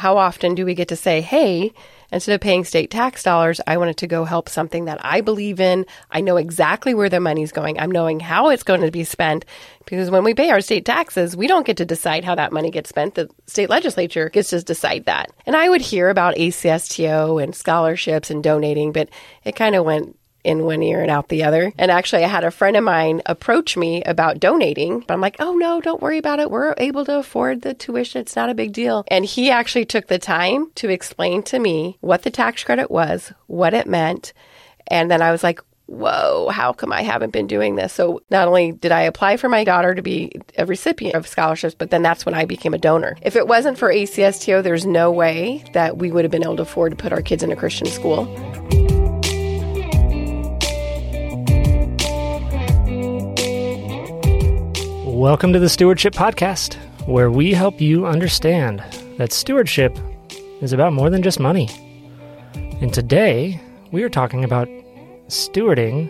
how often do we get to say, hey, instead of paying state tax dollars, I want it to go help something that I believe in. I know exactly where the money's going. I'm knowing how it's going to be spent because when we pay our state taxes, we don't get to decide how that money gets spent. The state legislature gets to decide that. And I would hear about ACSTO and scholarships and donating, but it kind of went in one ear and out the other. And actually, I had a friend of mine approach me about donating, but I'm like, oh no, don't worry about it. We're able to afford the tuition. It's not a big deal. And he actually took the time to explain to me what the tax credit was, what it meant. And then I was like, whoa, how come I haven't been doing this? So not only did I apply for my daughter to be a recipient of scholarships, but then that's when I became a donor. If it wasn't for ACSTO, there's no way that we would have been able to afford to put our kids in a Christian school. Welcome to the Stewardship Podcast, where we help you understand that stewardship is about more than just money. And today, we are talking about stewarding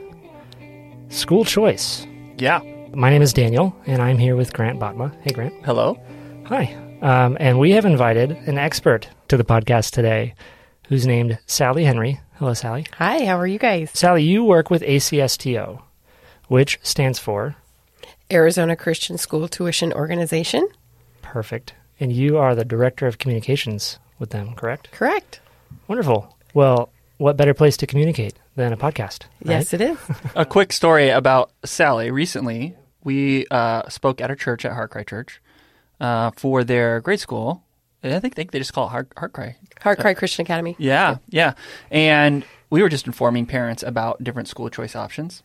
school choice. Yeah. My name is Daniel, and I'm here with Grant Botma. Hey, Grant. Hello. Hi. Um, and we have invited an expert to the podcast today who's named Sally Henry. Hello, Sally. Hi, how are you guys? Sally, you work with ACSTO, which stands for Arizona Christian School Tuition Organization. Perfect. And you are the director of communications with them, correct? Correct. Wonderful. Well, what better place to communicate than a podcast? right? Yes, it is. A quick story about Sally. Recently, we uh, spoke at a church at Heart Cry Church uh, for their grade school. I think they, they just call it Heart, Heart Cry. Heart Cry Christian Academy. Yeah, yeah. And we were just informing parents about different school choice options.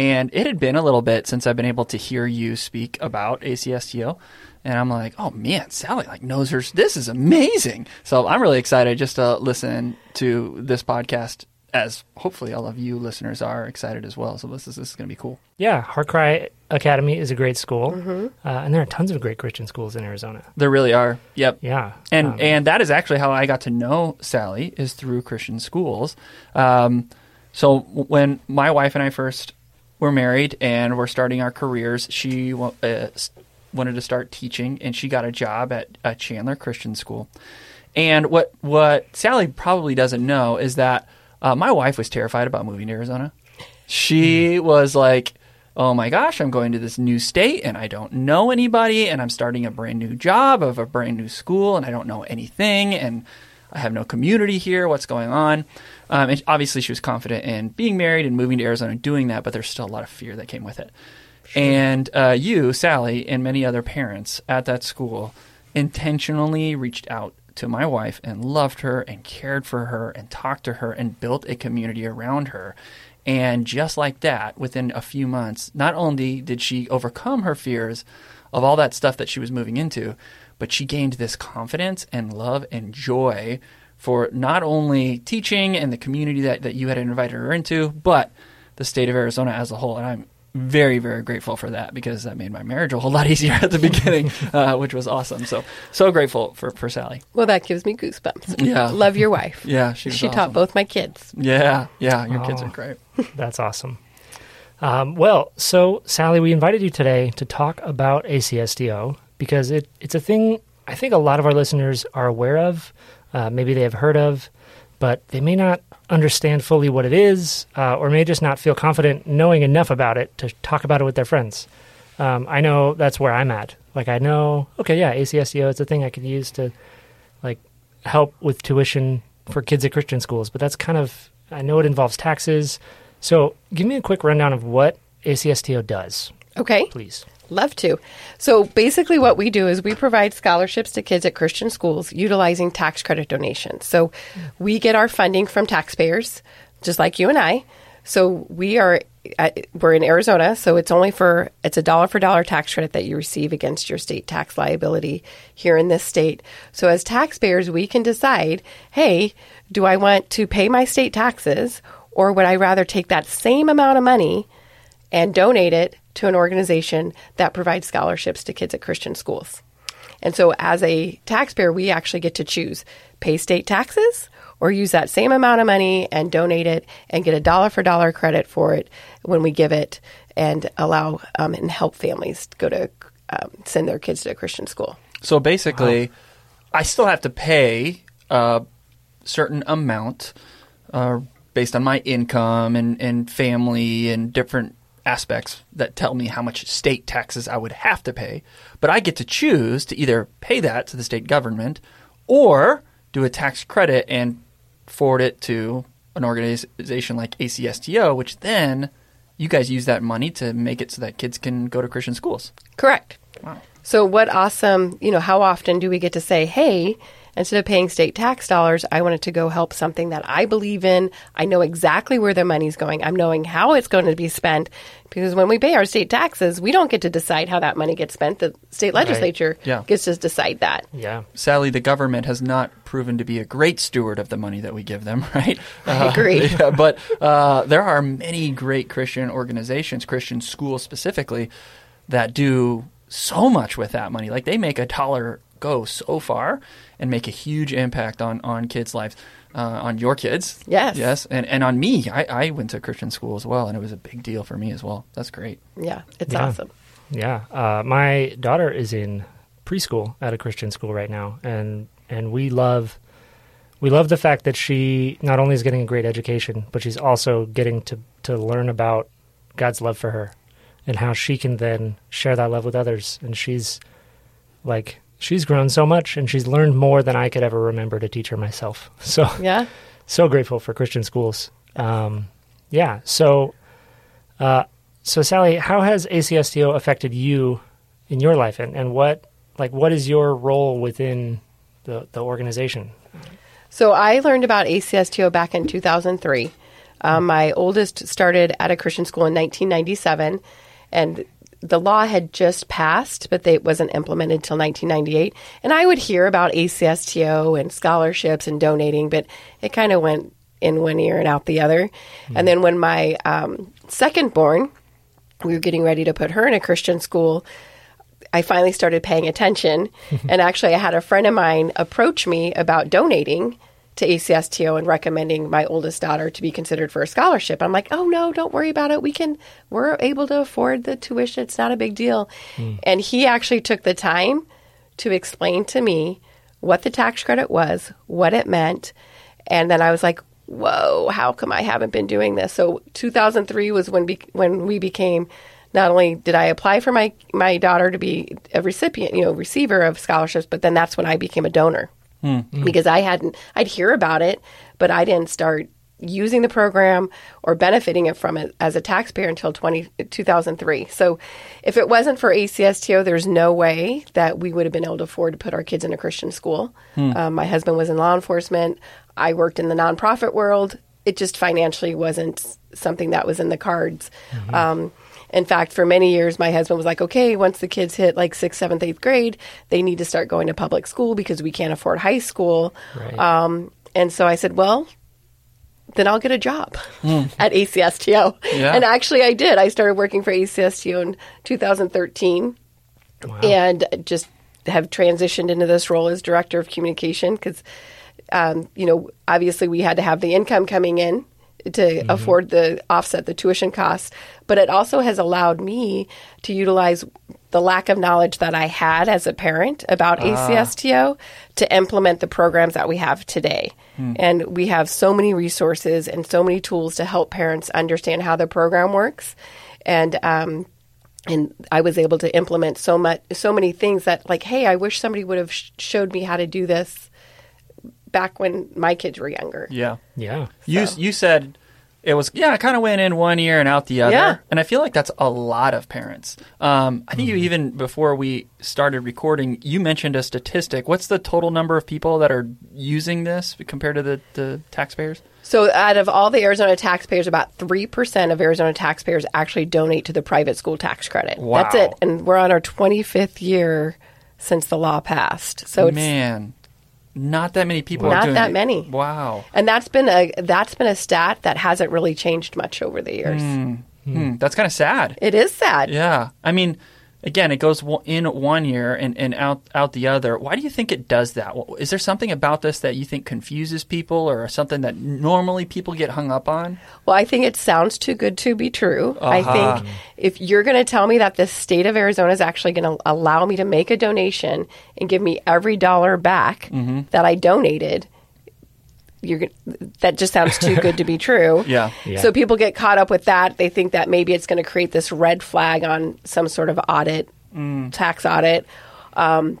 And it had been a little bit since I've been able to hear you speak about ACSTO. And I'm like, oh man, Sally like knows her. This is amazing. So I'm really excited just to listen to this podcast as hopefully all of you listeners are excited as well. So this is, this is going to be cool. Yeah, Heart Cry Academy is a great school, uh, and there are tons of great Christian schools in Arizona. There really are. Yep. Yeah, And um, and that is actually how I got to know Sally is through Christian schools. Um, so when my wife and I first were married and we're starting our careers, she uh, wanted to start teaching, and she got a job at a Chandler Christian School. And what what Sally probably doesn't know is that uh, my wife was terrified about moving to Arizona. She was like, "Oh my gosh, I'm going to this new state and I don't know anybody, and I'm starting a brand new job of a brand new school, and I don't know anything, and I have no community here. What's going on?" Um, and obviously, she was confident in being married and moving to Arizona and doing that, but there's still a lot of fear that came with it. And uh, you, Sally, and many other parents at that school intentionally reached out to my wife and loved her and cared for her and talked to her and built a community around her. And just like that, within a few months, not only did she overcome her fears of all that stuff that she was moving into, but she gained this confidence and love and joy for not only teaching and the community that, that you had invited her into, but the state of Arizona as a whole. And I'm very, very grateful for that because that made my marriage a whole lot easier at the beginning, uh, which was awesome. So, so grateful for, for Sally. Well, that gives me goosebumps. Yeah. Love your wife. Yeah, she was She taught both my kids. Yeah, yeah, your kids Oh. are great. that's awesome. Um, well, so Sally, we invited you today to talk about ACSTO because it, it's a thing I think a lot of our listeners are aware of. Uh, maybe they have heard of, but they may not understand fully what it is, uh, or may just not feel confident knowing enough about it to talk about it with their friends. Um, I know that's where I'm at. Like I know, okay, yeah, ACSTO is a thing I could use to like help with tuition for kids at Christian schools, but that's kind of I know it involves taxes. So give me a quick rundown of what ACSTO does, Okay. please. Love to. So basically, what we do is we provide scholarships to kids at Christian schools utilizing tax credit donations. So we get our funding from taxpayers, just like you and I. So we are at, we're in Arizona, so it's only for it's a dollar for dollar tax credit that you receive against your state tax liability here in this state. So as taxpayers, we can decide, hey, do I want to pay my state taxes, or would I rather take that same amount of money and donate it to an organization that provides scholarships to kids at Christian schools. And so, as a taxpayer, we actually get to choose pay state taxes or use that same amount of money and donate it and get a dollar for dollar credit for it when we give it and allow um, and help families go to um, send their kids to a Christian school. So basically, I still have to pay a certain amount uh, based on my income and, and family and different aspects that tell me how much state taxes I would have to pay. But I get to choose to either pay that to the state government or do a tax credit and forward it to an organization like ACSTO, which then you guys use that money to make it so that kids can go to Christian schools. Correct. Wow. So, what awesome, you know, how often do we get to say, hey, instead of paying state tax dollars, I wanted to go help something that I believe in. I know exactly where the money's going. I'm knowing how it's going to be spent because when we pay our state taxes, we don't get to decide how that money gets spent. The state legislature Yeah. gets to decide that. Yeah. Sadly, the government has not proven to be a great steward of the money that we give them, right? I agree. yeah, but uh, there are many great Christian organizations, Christian schools specifically, that do so much with that money. Like they make a dollar go so far and make a huge impact on on kids' lives, uh, on your kids. Yes. yes, and and on me. I, I went to Christian school as well, and it was a big deal for me as well. That's great. Yeah, it's Yeah. awesome. Yeah, uh, my daughter is in preschool at a Christian school right now, and and we love we love the fact that she not only is getting a great education, but she's also getting to to learn about God's love for her and how she can then share that love with others. And she's like she's grown so much, and she's learned more than I could ever remember to teach her myself. So Yeah. so grateful for Christian schools. Um, yeah. So, uh, so Sally, how has ACSTO affected you in your life, and, and what like what is your role within the the organization? So I learned about ACSTO back in 2003. Um, my oldest started at a Christian school in 1997, and the law had just passed, but they, it wasn't implemented until 1998. And I would hear about ACSTO and scholarships and donating, but it kind of went in one ear and out the other. And then when my um, second born, we were getting ready to put her in a Christian school. I finally started paying attention. and actually, I had a friend of mine approach me about donating to ACSTO and recommending my oldest daughter to be considered for a scholarship. I'm like, oh no, don't worry about it. We can, we're able to afford the tuition. It's not a big deal. Hmm. And he actually took the time to explain to me what the tax credit was, what it meant. And then I was like, whoa, how come I haven't been doing this? So 2003 was when, be- when we became not only did I apply for my my daughter to be a recipient, you know, receiver of scholarships, but then that's when I became a donor because I hadn't I'd hear about it, but I didn't start using the program or benefiting it from it as a taxpayer until 20, 2003. So if it wasn't for ACSTO, there's no way that we would have been able to afford to put our kids in a Christian school. Um, my husband was in law enforcement. I worked in the nonprofit world. It just financially wasn't something that was in the cards. Um, in fact, for many years, my husband was like, okay, once the kids hit like sixth, seventh, eighth grade, they need to start going to public school because we can't afford high school. Right. Um, and so I said, well, then I'll get a job at ACSTO. Yeah. And actually, I did. I started working for ACSTO in 2013 Wow. and just have transitioned into this role as director of communication because, um, you know, obviously we had to have the income coming in to mm-hmm. afford the offset the tuition costs, but it also has allowed me to utilize the lack of knowledge that I had as a parent about ah. ACSTO to implement the programs that we have today. Hmm. And we have so many resources and so many tools to help parents understand how the program works. And um, and I was able to implement so much, so many things that, like, hey, I wish somebody would have sh- showed me how to do this back when my kids were younger. Yeah. yeah. You So- you said it was yeah, it kind of went in one ear and out the other, Yeah. and I feel like that's a lot of parents. Um, I think you even before we started recording, you mentioned a statistic. What's the total number of people that are using this compared to the, the taxpayers? So, out of all the Arizona taxpayers, about 3% of Arizona taxpayers actually donate to the private school tax credit. Wow. That's it. And we're on our 25th year since the law passed. So, it's, Man, not that many people. are Not doing that it. many. Wow. and that's been a that's been a stat that hasn't really changed much over the years. Hmm, that's kind of sad. It is sad. Yeah, I mean, again, it goes in one year and, and out out the other. Why do you think it does that? Is there something about this that you think confuses people, or something that normally people get hung up on? Well, I think it sounds too good to be true. I Uh-huh. think if you're going to tell me that the state of Arizona is actually going to allow me to make a donation and give me every dollar back Mm-hmm. that I donated, you're that just sounds too good to be true. Yeah. Yeah. So people get caught up with that. They think that maybe it's going to create this red flag on some sort of audit, Mm. tax audit. Um,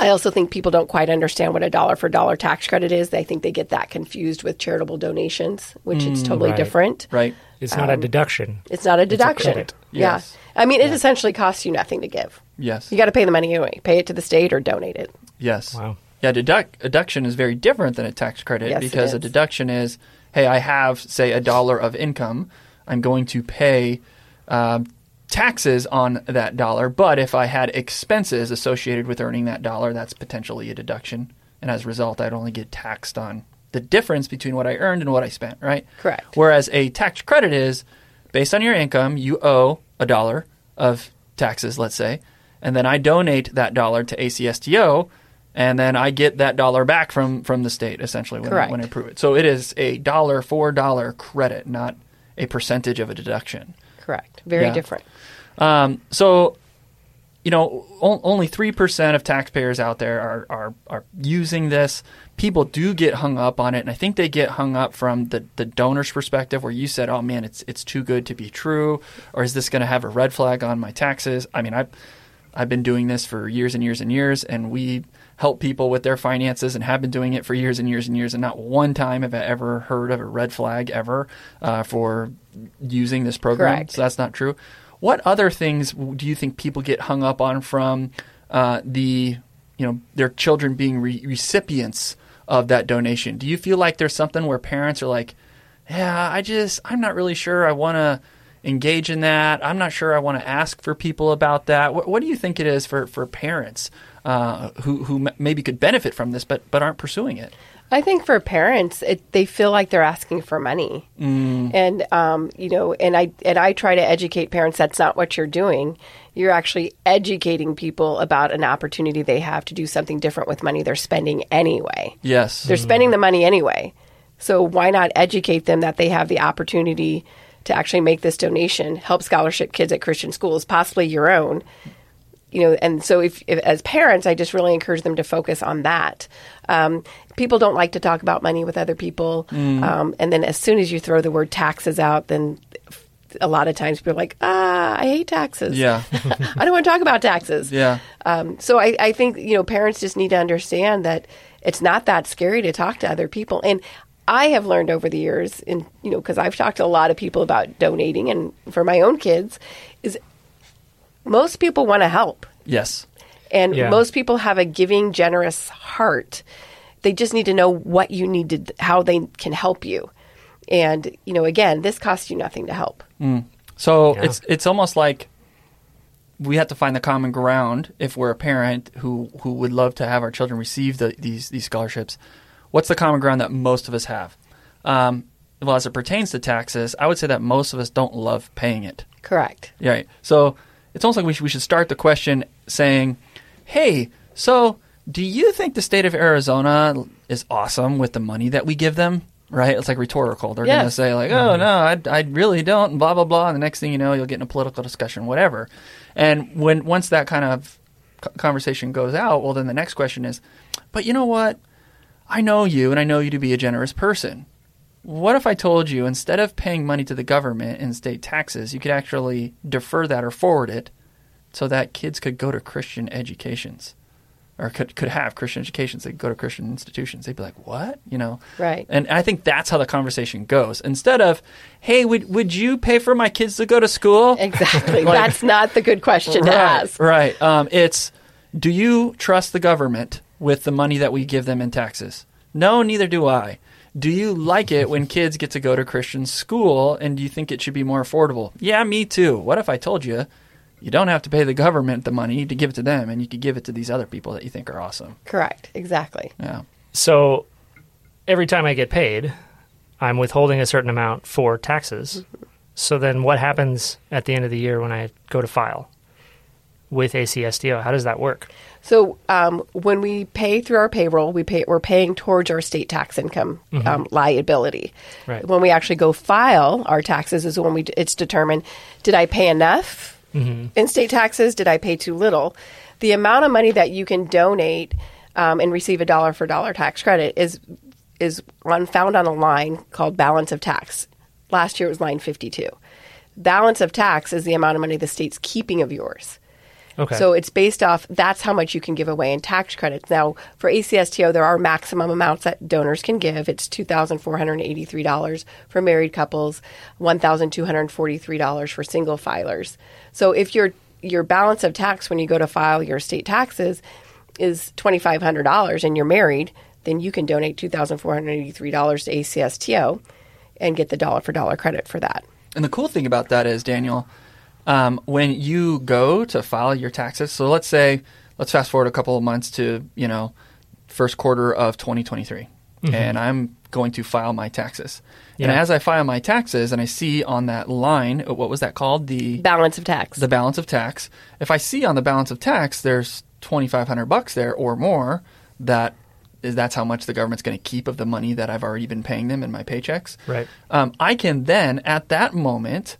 I also think people don't quite understand what a dollar for dollar tax credit is. They think they get that confused with charitable donations, which it's totally Right. different. Right. It's not a deduction. It's not a deduction. credit. Yeah. Yes. I mean, it essentially costs you nothing to give. Yes. You got to pay the money anyway. Pay it to the state or donate it. Yes. Wow. Yeah, deduct, deduction is very different than a tax credit Yes, because a deduction is, hey, I have, say, a dollar of income. I'm going to pay um, taxes on that dollar. But if I had expenses associated with earning that dollar, that's potentially a deduction. And as a result, I'd only get taxed on the difference between what I earned and what I spent, right? Correct. Whereas a tax credit is based on your income, you owe a dollar of taxes, let's say, and then I donate that dollar to ACSTO, and then I get that dollar back from from the state essentially when, I, when I prove it. So it is a dollar for dollar credit, not a percentage of a deduction. Correct. Very Yeah. different. Um, so, you know, o- only three percent of taxpayers out there are, are are using this. People do get hung up on it, and I think they get hung up from the, the donor's perspective, where you said, "Oh man, it's it's too good to be true," or is this going to have a red flag on my taxes? I mean, I I've been doing this for years and years and years, and we help people with their finances and have been doing it for years and years and years. And not one time have I ever heard of a red flag ever uh, for using this program. Correct. So that's not true. What other things do you think people get hung up on from uh, the, you know, their children being re- recipients of that donation? Do you feel like there's something where parents are like, yeah, I just, I'm not really sure I want to engage in that. I'm not sure I want to ask for people about that. What, what do you think it is for, for parents uh, who, who m- maybe could benefit from this but, but aren't pursuing it? I think for parents, it, they feel like they're asking for money, Mm. and um, you know, and I and I try to educate parents that's not what you're doing. You're actually educating people about an opportunity they have to do something different with money they're spending anyway. Yes. They're spending the money anyway, so why not educate them that they have the opportunity to actually make this donation, help scholarship kids at Christian schools, possibly your own, you know and so if, if as parents i just really encourage them to focus on that. Um, people don't like to talk about money with other people. Um, and then as soon as you throw the word taxes out then a lot of times people are like ah i hate taxes. Yeah. i don't want to talk about taxes. Yeah. um, so I, I think you know parents just need to understand that it's not that scary to talk to other people. And i have learned over the years in you know because i've talked to a lot of people about donating and for my own kids is most people want to help Yes. and Yeah. most people have a giving, generous heart. They just need to know what you need to, how they can help you. And, you know, again, this costs you nothing to help. So Yeah. it's it's almost like we have to find the common ground if we're a parent who who would love to have our children receive the, these these scholarships. What's the common ground that most of us have? Um, well, as it pertains to taxes, I would say that most of us don't love paying it. Correct. Yeah, Right. So it's almost like we should, we should start the question saying, "Hey, so do you think the state of Arizona is awesome with the money that we give them?" Right? It's like rhetorical. They're going to say like, "Oh mm-hmm. no, I, I really don't," and blah blah blah. And the next thing you know, you'll get in a political discussion, whatever. And when once that kind of conversation goes out, well, then the next question is, "But you know what? I know you, and I know you to be a generous person." What if I told you instead of paying money to the government in state taxes, you could actually defer that or forward it so that kids could go to Christian educations or could, could have Christian educations? They could go to Christian institutions. They'd be like, what? You know? Right. And I think that's how the conversation goes. Instead of, hey, would, would you pay for my kids to go to school? Exactly. Like- That's not the good question to right, ask. Right. Um, it's do you trust the government with the money that we give them in taxes? No, neither do I. Do you like it when mm-hmm. kids get to go to Christian school and do you think it should be more affordable? Yeah, me too. What if I told you you don't have to pay the government the money to give it to them and you could give it to these other people that you think are awesome? Correct. Exactly. Yeah. So every time I get paid, I'm withholding a certain amount for taxes. Mm-hmm. So then what happens at the end of the year when I go to file? with ACSTO? How does that work? So um, when we pay through our payroll, we pay we're paying towards our state tax income um, liability. Right. When we actually go file our taxes is when we it's determined did I pay enough in state taxes? Did I pay too little? The amount of money that you can donate um, and receive a dollar for dollar tax credit is is on, found on a line called balance of tax. Last year it was line fifty two. Balance of tax is the amount of money the state's keeping of yours. Okay. So it's based off that's how much you can give away in tax credits. Now, for ACSTO, there are maximum amounts that donors can give. It's $2,483 for married couples, $1,243 for single filers. So if your your balance of tax when you go to file your state taxes is $2,500 and you're married, then you can donate $2,483 to ACSTO and get the dollar for dollar credit for that. And the cool thing about that is, Daniel, um, when you go to file your taxes, so let's say, let's fast forward a couple of months to, you know, first quarter of 2023, and I'm going to file my taxes. And as I file my taxes and I see on that line, uh, what was that called? The Balance of tax. the balance of tax. If I see on the balance of tax there's 2500 bucks there or more, that is that's how much the government's going to keep of the money that I've already been paying them in my paychecks. Right. Um, I can then at that moment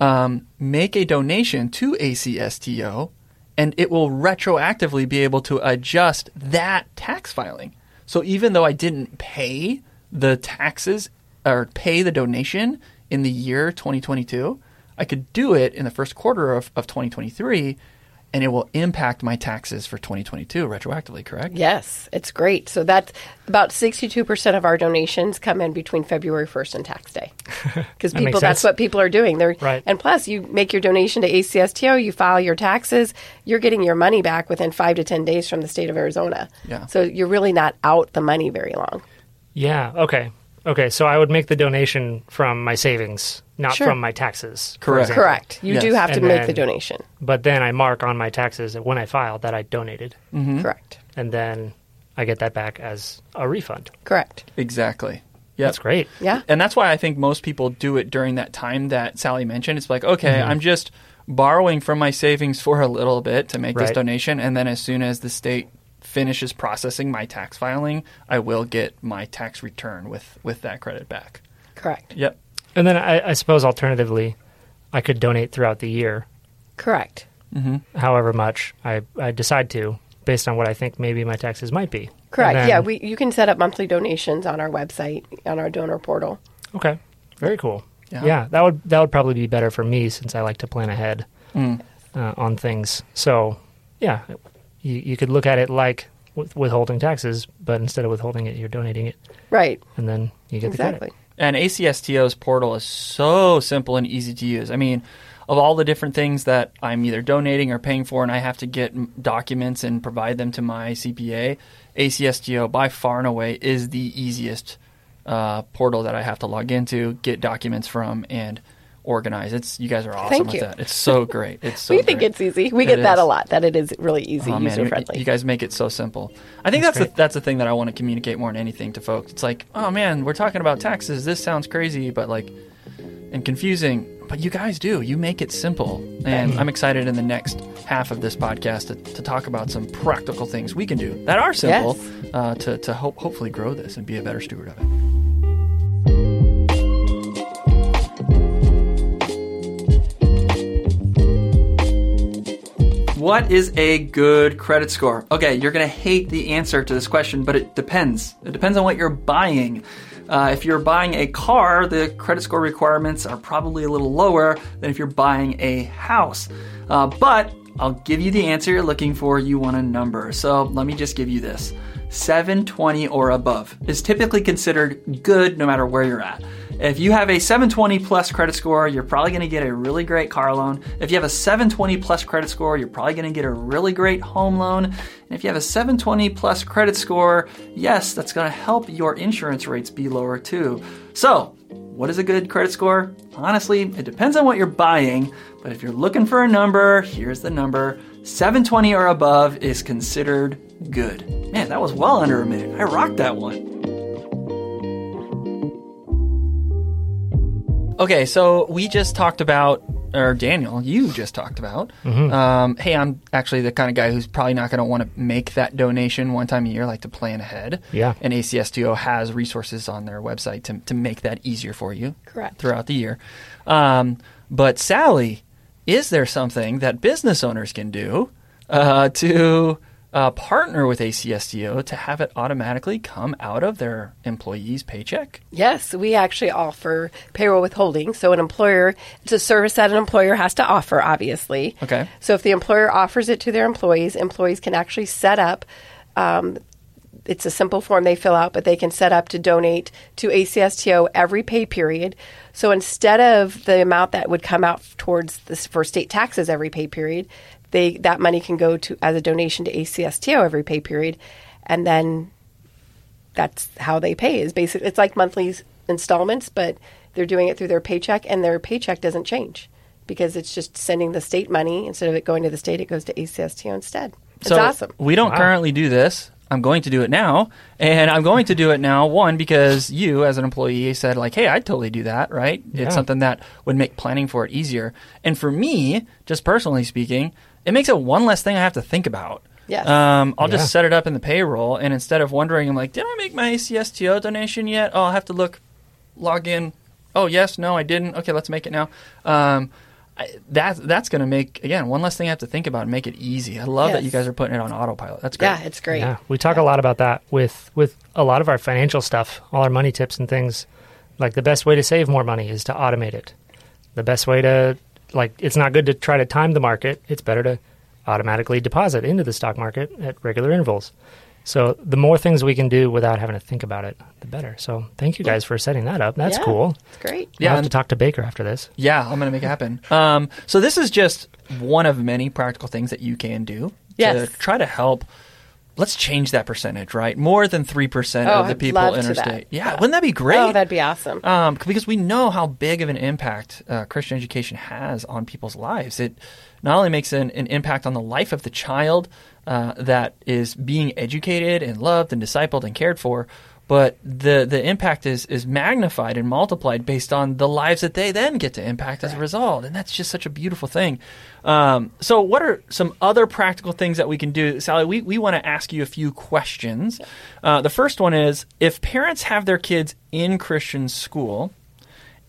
um, make a donation to ACSTO and it will retroactively be able to adjust that tax filing. So even though I didn't pay the taxes or pay the donation in the year 2022, I could do it in the first quarter of, of 2023 and it will impact my taxes for 2022 retroactively, correct? Yes, it's great. So that's about 62% of our donations come in between February 1st and tax day. Because That people that's what people are doing. They're Right. and plus you make your donation to ACSTO, you file your taxes, you're getting your money back within 5 to 10 days from the state of Arizona. Yeah. So you're really not out the money very long. Yeah. Okay. Okay. So I would make the donation from my savings, not Sure. from my taxes. for Correct. example. Correct. You do Yes. have to And make the then- donation. But then I mark on my taxes when I filed that I donated, Mm-hmm. Correct. and then I get that back as a refund. Correct. Exactly. Yep. That's great. Yeah. And that's why I think most people do it during that time that Sally mentioned. It's like, okay, Mm-hmm. I'm just borrowing from my savings for a little bit to make this Right. donation. And then as soon as the state finishes processing my tax filing, I will get my tax return with, with that credit back. Correct. Yep. And then I, I suppose alternatively, I could donate throughout the year, Correct. however much I, I decide to, based on what I think maybe my taxes might be. Correct. Then- yeah, we you can set up monthly donations on our website on our donor portal. Okay. Very cool. Yeah. Yeah. that would that would probably be better for me since I like to plan ahead Mm. uh, on things. So, yeah, you, you could look at it like withholding taxes, but instead of withholding it, you're donating it, Right. and then you get the Exactly. credit. And ACSTO's portal is so simple and easy to use. I mean, of all the different things that I'm either donating or paying for, and I have to get documents and provide them to my CPA, ACSTO by far and away is the easiest uh, portal that I have to log into, get documents from, and organize. It's you guys are awesome Thank with you. that. It's so great. It's so we think great. it's easy. We It get that a lot. That it is really easy, Oh, user friendly. You guys make it so simple. I think that's, That's the, that's the thing that I want to communicate more than anything to folks. It's like, oh man, we're talking about taxes. This sounds crazy, but like, and confusing. But you guys do. You make it simple. And I'm excited in the next half of this podcast to, to talk about some practical things we can do that are simple uh, to, to hope, hopefully grow this and be a better steward of it. What is a good credit score? Okay, you're going to hate the answer to this question, but it depends. It depends on what you're buying. Uh, if you're buying a car, the credit score requirements are probably a little lower than if you're buying a house. Uh, but I'll give you the answer you're looking for. You want a number. So let me just give you this 720 or above is typically considered good no matter where you're at. If you have a 720 plus credit score, you're probably going to get a really great car loan. If you have a 720 plus credit score, you're probably going to get a really great home loan. And if you have a 720 plus credit score, yes, that's going to help your insurance rates be lower too. So, what is a good credit score? Honestly, it depends on what you're buying, but if you're looking for a number, here's the number 720 or above is considered good. Man, that was well under a minute. I rocked that one. Okay, so we just talked about or Daniel, you just talked about. Mm-hmm. Um, hey, I'm actually the kind of guy who's probably not going to want to make that donation one time a year, like to plan ahead. Yeah. And ACSTO has resources on their website to, to make that easier for you Correct. throughout the year. Um, but Sally, is there something that business owners can do uh, to uh, partner with ACSTO to have it automatically come out of their employee's paycheck? Yes, we actually offer payroll withholding. So an employer, it's a service that an employer has to offer, obviously. Okay. So if the employer offers it to their employees, employees can actually set up. Um, it's a simple form they fill out, but they can set up to donate to ACSTO every pay period. So instead of the amount that would come out towards this for state taxes every pay period, they that money can go to as a donation to ACSTO every pay period, and then that's how they pay is basically it's like monthly installments but they're doing it through their paycheck and their paycheck doesn't change because it's just sending the state money instead of it going to the state it goes to ACSTO instead it's so awesome We don't Wow. currently do this. I'm going to do it now, and I'm going to do it now. One because you, as an employee, said like, "Hey, I'd totally do that." Right? Yeah. It's something that would make planning for it easier. And for me, just personally speaking, it makes it one less thing I have to think about. Yes. Um, I'll Yeah. just set it up in the payroll, and instead of wondering, I'm like, "Did I make my ACSTO donation yet?" Oh, I'll have to look, log in. Oh, yes, no, I didn't. Okay, let's make it now. Um, I, that that's going to make again one less thing I have to think about and make it easy. I love that you guys are putting it on autopilot. That's great. yeah it's great Yeah, we talk a lot about that with with a lot of our financial stuff, all our money tips and things. Like the best way to save more money is to automate it. The best way to like it's not good to try to time the market. It's better to automatically deposit into the stock market at regular intervals. So the more things we can do without having to think about it, the better. So thank you guys for setting that up. That's Yeah. cool. it's great Yeah, Yeah, I'll have and- to talk to Baker after this. Yeah, I'm going to make it happen. Um, so this is just one of many practical things that you can do Yes. to try to help. Let's change that percentage, right? More than three percent Oh, of the I'd people love to interstate. that. Yeah, Yeah. wouldn't that be great? oh that'd be awesome um, because we know how big of an impact uh, Christian education has on people's lives. It not only makes an, an impact on the life of the child uh, that is being educated and loved and discipled and cared for, but the the impact is is magnified and multiplied based on the lives that they then get to impact as a result, and that's just such a beautiful thing. Um, so, what are some other practical things that we can do, Sally? We we want to ask you a few questions. Uh, the first one is if parents have their kids in Christian school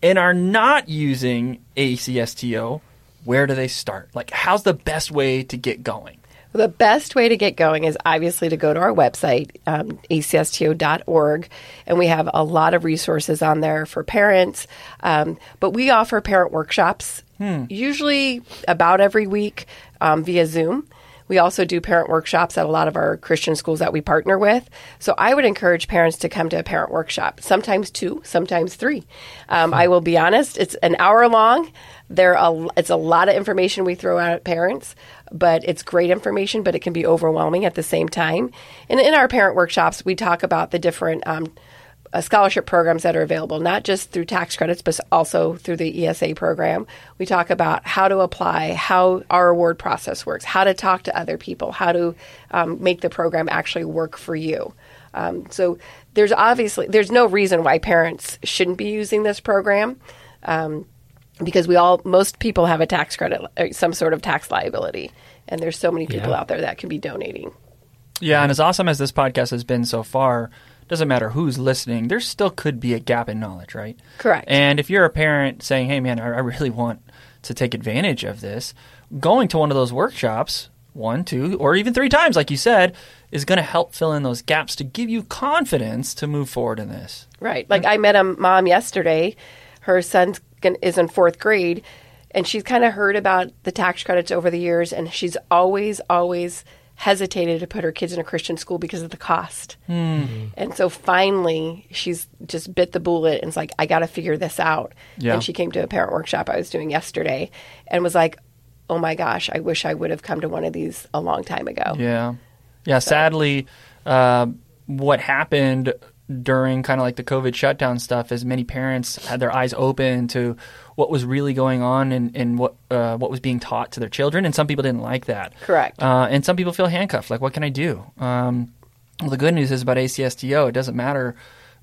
and are not using ACSTO, where do they start? Like, how's the best way to get going? The best way to get going is obviously to go to our website, um, acsto.org, and we have a lot of resources on there for parents. Um, but we offer parent workshops, usually about every week um, via Zoom. We also do parent workshops at a lot of our Christian schools that we partner with. So I would encourage parents to come to a parent workshop, sometimes two, sometimes three. Um, I will be honest, it's an hour long. There it's a lot of information we throw out at parents, but it's great information, but it can be overwhelming at the same time. And in our parent workshops, we talk about the different um, uh, scholarship programs that are available, not just through tax credits, but also through the ESA program. We talk about how to apply, how our award process works, how to talk to other people, how to um, make the program actually work for you. Um, so there's obviously there's no reason why parents shouldn't be using this program. Um, because we all most people have a tax credit uh, some sort of tax liability and there's so many people Yeah. out there that can be donating Yeah, and as awesome as this podcast has been so far, doesn't matter who's listening, there still could be a gap in knowledge, right? Correct. And if you're a parent saying, hey, man, I, I really want to take advantage of this, going to one of those workshops, one, two, or even three times, like you said, is going to help fill in those gaps to give you confidence to move forward in this. Right. Like I met a mom yesterday. Her son is in fourth grade, and she's kind of heard about the tax credits over the years, and she's always, always hesitated to put her kids in a Christian school because of the cost. And so finally, she's just bit the bullet and it's like, I got to figure this out. Yeah. And she came to a parent workshop I was doing yesterday and was like, oh my gosh, I wish I would have come to one of these a long time ago. Yeah. Yeah. Sadly, uh, what happened during kind of like the COVID shutdown stuff is many parents had their eyes open to what was really going on and, and what uh, what was being taught to their children, and some people didn't like that. Correct. Uh, and some people feel handcuffed. Like, what can I do? Um, well, the good news is about ACSTO, it doesn't matter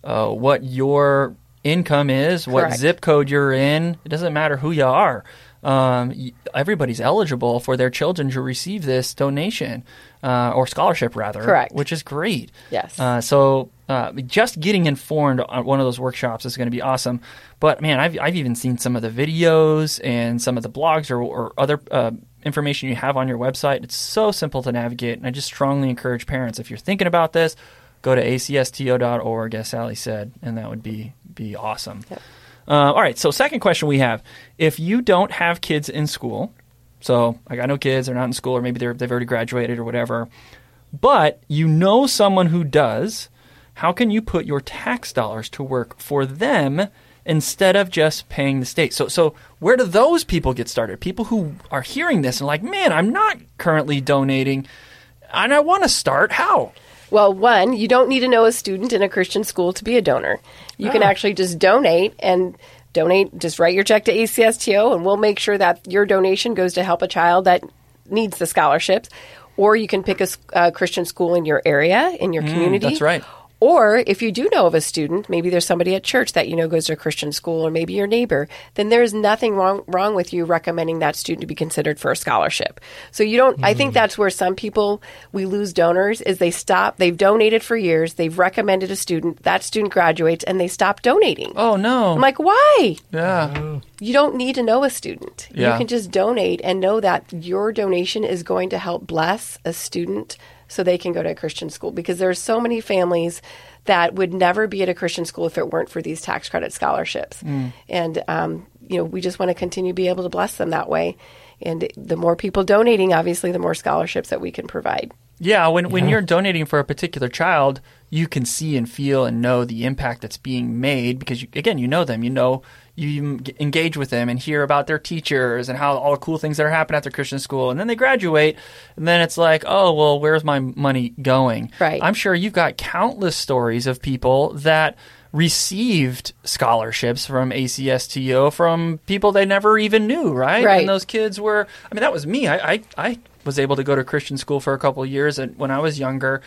uh, what your income is, what zip code you're in. It doesn't matter who you are. Um, everybody's eligible for their children to receive this donation uh, or scholarship, rather. Correct. Which is great. Yes. Uh, so uh, just getting informed on one of those workshops is going to be awesome. But man, I've, I've even seen some of the videos and some of the blogs or, or other uh, information you have on your website. It's so simple to navigate, and I just strongly encourage parents if you're thinking about this, go to acsto.org, as Sally said, and that would be be awesome. Yep. Uh, all right. So second question we have: If you don't have kids in school, so I know kids they're not in school, or maybe they're, they've already graduated or whatever, but you know someone who does, how can you put your tax dollars to work for them instead of just paying the state? So, so where do those people get started? People who are hearing this and like, man, I'm not currently donating, and I want to start. How? Well, one, you don't need to know a student in a Christian school to be a donor. You can Ah. actually just donate and donate, just write your check to ACSTO, and we'll make sure that your donation goes to help a child that needs the scholarships. Or you can pick a, Christian school in your area, in your community. Mm, that's right. Or if you do know of a student, maybe there's somebody at church that you know goes to a Christian school, or maybe your neighbor, then there's nothing wrong wrong with you recommending that student to be considered for a scholarship. So you don't. I think hmm. that's where some people we lose donors is they stop. They've donated for years. They've recommended a student. That student graduates, and they stop donating. Oh no! I'm like, why? yeah. You don't need to know a student. Yeah. You can just donate and know that your donation is going to help bless a student so they can go to a Christian school because there are so many families that would never be at a Christian school if it weren't for these tax credit scholarships. Mm. And, um, you know, we just want to continue to be able to bless them that way. And the more people donating, obviously, the more scholarships that we can provide. Yeah, when when you're donating for a particular child, you can see and feel and know the impact that's being made because you, again, you know them, you know you engage with them and hear about their teachers and how all the cool things that are happening at their Christian school, and then they graduate, and then it's like, oh well, where's my money going? Right. I'm sure you've got countless stories of people that received scholarships from ACSTO from people they never even knew, right? Right. And those kids were I mean that was me. I I, I was able to go to Christian school for a couple of years and when I was younger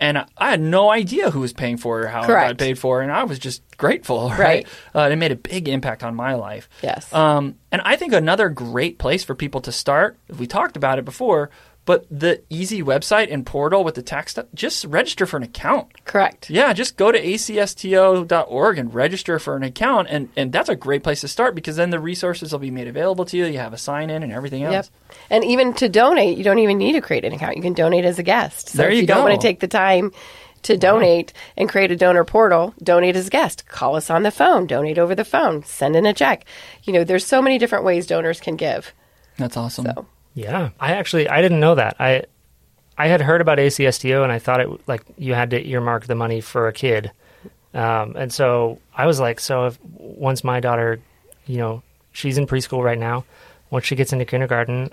and I had no idea who was paying for it or how I got paid for, and I was just grateful. Right, Right. Uh, it made a big impact on my life. Yes. Um, and I think another great place for people to start. If we talked about it before, but the easy website and portal with the tax stuff. Just register for an account. Correct. Yeah, just go to acsto.org and register for an account, and, and that's a great place to start because then the resources will be made available to you. You have a sign in and everything else. Yep. And even to donate, you don't even need to create an account. You can donate as a guest. So There if you you don't want to take the time to donate and create a donor portal, donate as a guest. Call us on the phone, donate over the phone, send in a check. You know, there's so many different ways donors can give. That's awesome. So Yeah, I actually I didn't know that. I I had heard about ACSTO and I thought it like you had to earmark the money for a kid, um, and so I was like, so if once my daughter, you know, she's in preschool right now, once she gets into kindergarten,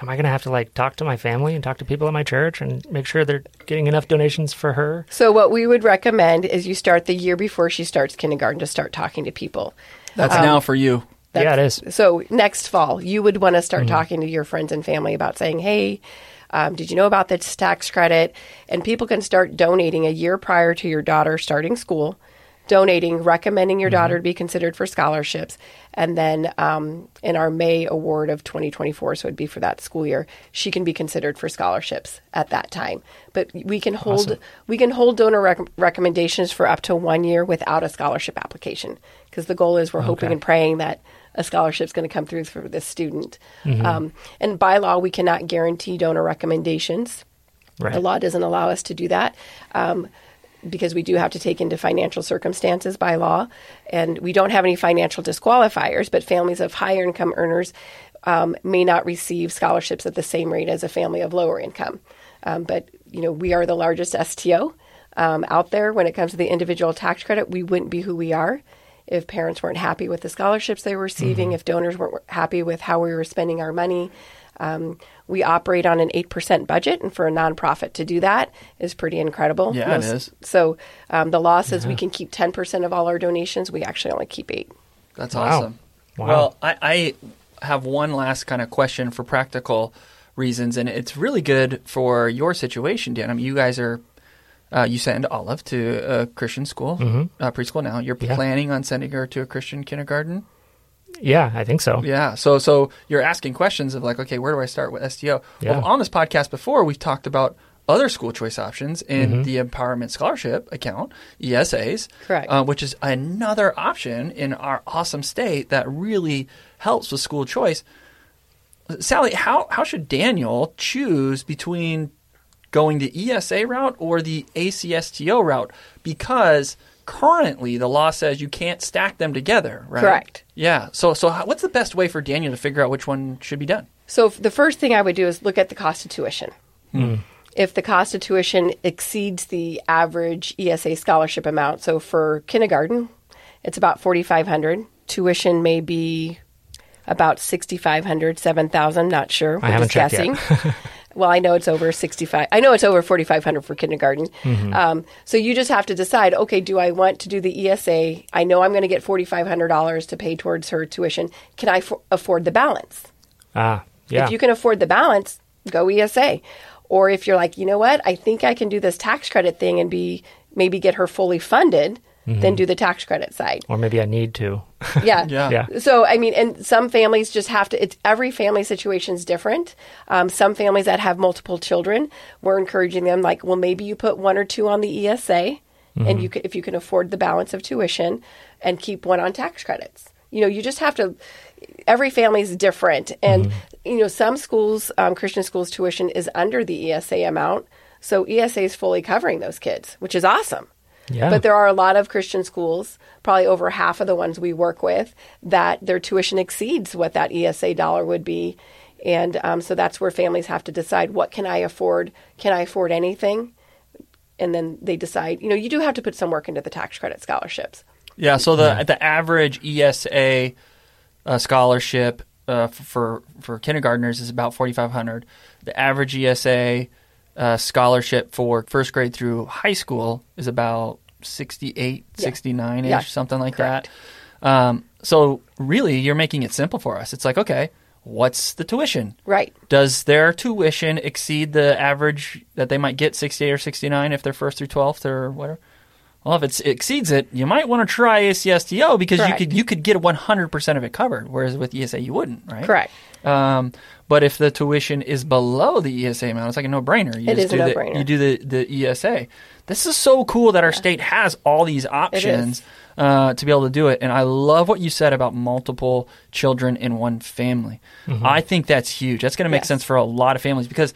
am I going to have to like talk to my family and talk to people at my church and make sure they're getting enough donations for her? So what we would recommend is you start the year before she starts kindergarten to start talking to people. That's now for you. Yeah, it is. So next fall, you would want to start Mm-hmm. talking to your friends and family about saying, "Hey, um, did you know about this tax credit?" And people can start donating a year prior to your daughter starting school, donating, recommending your Mm-hmm. daughter to be considered for scholarships, and then um, in our May award of 2024, so it'd be for that school year, she can be considered for scholarships at that time. But we can hold we can hold donor rec- recommendations for up to one year without a scholarship application because the goal is we're hoping and praying that a scholarship is going to come through for this student. Mm-hmm. Um, and by law, we cannot guarantee donor recommendations. Right. The law doesn't allow us to do that um, because we do have to take into financial circumstances by law. And we don't have any financial disqualifiers, but families of higher income earners um, may not receive scholarships at the same rate as a family of lower income. Um, but, you know, we are the largest STO um, out there when it comes to the individual tax credit. We wouldn't be who we are if parents weren't happy with the scholarships they were receiving, if donors weren't happy with how we were spending our money. Um, we operate on an 8% budget, and for a nonprofit to do that is pretty incredible. Yeah, it is. So um, the law says we can keep 10% of all our donations. We actually only keep 8 That's Wow. awesome. Wow. Well, I, I have one last kind of question for practical reasons, and it's really good for your situation, Dan. I mean, you guys are. Uh, you send Olive to a Christian school, uh, preschool now. You're Yeah. planning on sending her to a Christian kindergarten. Yeah, I think so. Yeah. So so you're asking questions of like, okay, where do I start with STO? Yeah. Well, on this podcast before, we've talked about other school choice options in Mm-hmm. the Empowerment Scholarship account, ESAs, Correct. uh, which is another option in our awesome state that really helps with school choice. Sally, how how should Daniel choose between going the ESA route or the ACSTO route? Because currently the law says you can't stack them together, right? Correct. Yeah. So so what's the best way for Daniel to figure out which one should be done? So the first thing I would do is look at the cost of tuition. Hmm. If the cost of tuition exceeds the average ESA scholarship amount, so for kindergarten, it's about forty five hundred. Tuition may be about sixty five hundred, seven thousand. Not sure. I We're haven't just checked yet. well, I know it's over sixty five. I know it's over forty five hundred for kindergarten. Mm-hmm. Um, so you just have to decide. Okay, do I want to do the ESA? I know I'm going to get forty five hundred dollars to pay towards her tuition. Can I f- afford the balance? Ah, yeah. If you can afford the balance, go ESA. Or if you're like, you know what, I think I can do this tax credit thing and be maybe get her fully funded, then do the tax credit side. or maybe I need to. Yeah. Yeah. Yeah. So I mean, and some families just have to. It's every family situation is different. Um, some families that have multiple children, we're encouraging them like, well, maybe you put one or two on the ESA, and you can, if you can afford the balance of tuition, and keep one on tax credits. You know, you just have to. Every family is different, and you know, some schools, um, Christian schools, tuition is under the ESA amount, so ESA is fully covering those kids, which is awesome. Yeah. But there are a lot of Christian schools, probably over half of the ones we work with, that their tuition exceeds what that ESA dollar would be. And um, so that's where families have to decide what can I afford? Can I afford anything? And then they decide, you know, you do have to put some work into the tax credit scholarships. Yeah. So the the average ESA uh, scholarship uh, for for kindergartners is about forty five hundred. The average ESA uh, scholarship for first grade through high school is about 68, Yeah. 69 ish, Yeah, something like correct. that. Um, so really, you're making it simple for us. It's like, okay, what's the tuition? Right. Does their tuition exceed the average that they might get 68 or 69 if they're first through 12th or whatever? Well, if it's, it exceeds it, you might want to try ACSTO because Correct. you could you could get 100% of it covered, whereas with ESA you wouldn't, right? Correct. Um, but if the tuition is below the ESA amount, it's like a no-brainer. You It just is a do the- no-brainer. You do the, the ESA. This is so cool that our state has all these options uh, to be able to do it. And I love what you said about multiple children in one family. I think that's huge. That's going to make Yes. sense for a lot of families because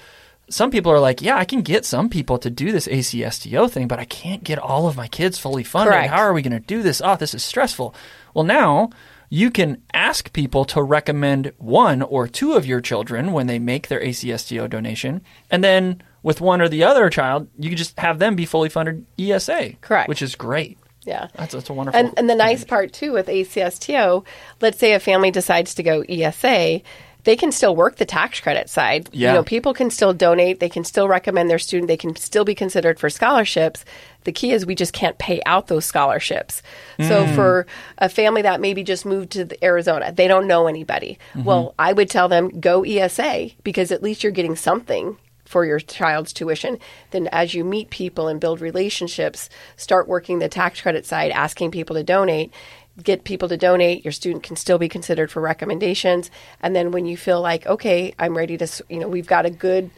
some people are like, yeah, I can get some people to do this ACSTO thing, but I can't get all of my kids fully funded. Correct. How are we going to do this? Oh, this is stressful. Well, now you can ask people to recommend one or two of your children when they make their ACSTO donation. And then with one or the other child, you can just have them be fully funded ESA. Correct. Which is great. Yeah. That's, that's a wonderful. And, and the nice part too with ACSTO, let's say a family decides to go ESA, they can still work the tax credit side. Yeah. You know, people can still donate. They can still recommend their student. They can still be considered for scholarships. The key is we just can't pay out those scholarships. So mm. for a family that maybe just moved to the Arizona, they don't know anybody. Mm-hmm. Well, I would tell them go ESA because at least you're getting something for your child's tuition. Then, as you meet people and build relationships, start working the tax credit side, asking people to donate. Get people to donate. Your student can still be considered for recommendations. And then, when you feel like, okay, I'm ready to, you know, we've got a good,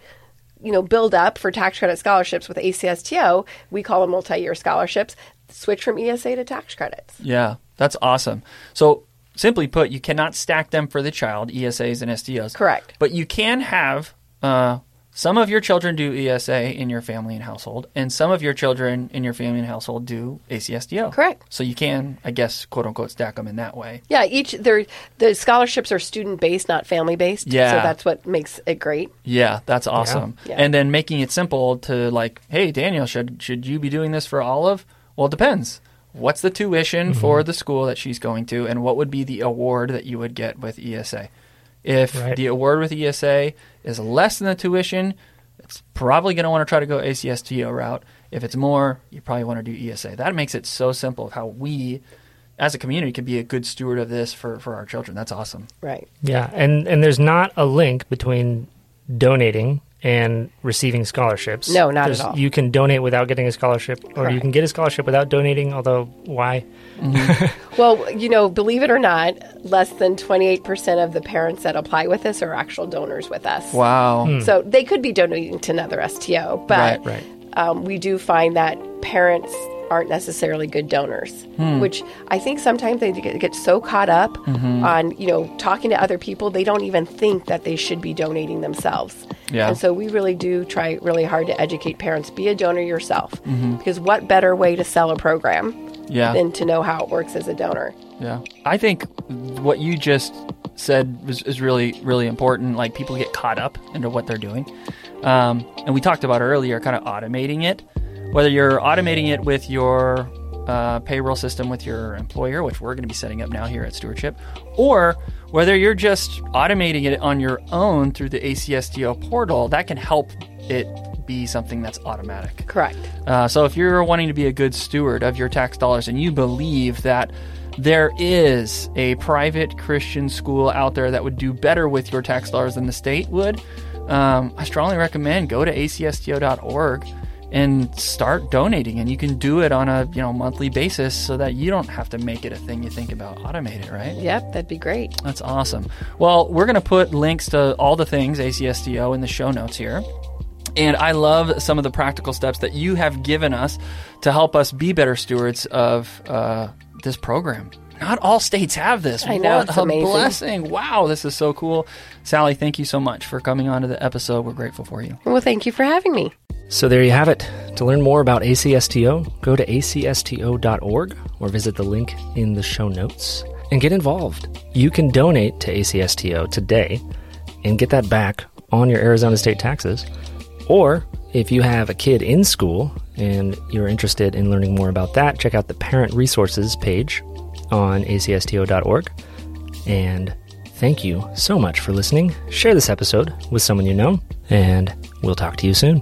you know, build up for tax credit scholarships with ACSTO. We call them multi-year scholarships. Switch from ESA to tax credits. Yeah, that's awesome. So, simply put, you cannot stack them for the child, ESAs and STOs. Correct. But you can have uh, some of your children do ESA in your family and household, and some of your children in your family and household do ACSTO. Correct. So you can, I guess, quote unquote, stack them in that way. Yeah, each their the scholarships are student based, not family based. Yeah. so that's what makes it great. Yeah, that's awesome. Yeah. And then making it simple to like, hey, Daniel, should should you be doing this for Olive? Well, it depends. What's the tuition mm-hmm. for the school that she's going to, and what would be the award that you would get with ESA? If Right. the award with ESA is less than the tuition, it's probably going to want to try to go ACSTO route. If it's more, you probably want to do ESA. That makes it so simple of how we, as a community, can be a good steward of this for, for our children. That's awesome. Right. Yeah, and and there's not a link between donating and receiving scholarships. No, not at all. You can donate without getting a scholarship, or you can get a scholarship without donating. Although, why? Well, you know, believe it or not, less than 28% of the parents that apply with us are actual donors with us. Wow. So they could be donating to another STO, but Right, right. Um, we do find that parents aren't necessarily good donors, Hmm. which I think sometimes they get, get so caught up Mm-hmm. on, you know, talking to other people, they don't even think that they should be donating themselves. Yeah. And so we really do try really hard to educate parents be a donor yourself. Mm-hmm. Because what better way to sell a program Yeah. than to know how it works as a donor? Yeah. I think what you just said was, is really, really important. Like people get caught up into what they're doing. Um, and we talked about earlier, kind of automating it. Whether you're automating it with your uh, payroll system with your employer, which we're going to be setting up now here at Stewardship, or whether you're just automating it on your own through the ACSTO portal, that can help it be something that's automatic. Correct. Uh, so if you're wanting to be a good steward of your tax dollars and you believe that there is a private Christian school out there that would do better with your tax dollars than the state would, um, I strongly recommend go to acsto.org and start donating. And you can do it on a you know monthly basis so that you don't have to make it a thing you think about. Automate it, right? Yep, that'd be great. That's awesome. Well, we're going to put links to all the things ACSTO in the show notes here. And I love some of the practical steps that you have given us to help us be better stewards of uh, this program. Not all states have this. I know, What it's a amazing. blessing. Wow, this is so cool. Sally, thank you so much for coming on to the episode. We're grateful for you. Well, thank you for having me. So there you have it. To learn more about ACSTO, go to acsto.org or visit the link in the show notes and get involved. You can donate to ACSTO today and get that back on your Arizona state taxes. Or if you have a kid in school and you're interested in learning more about that, check out the parent resources page on acsto.org. And thank you so much for listening. Share this episode with someone you know, and we'll talk to you soon.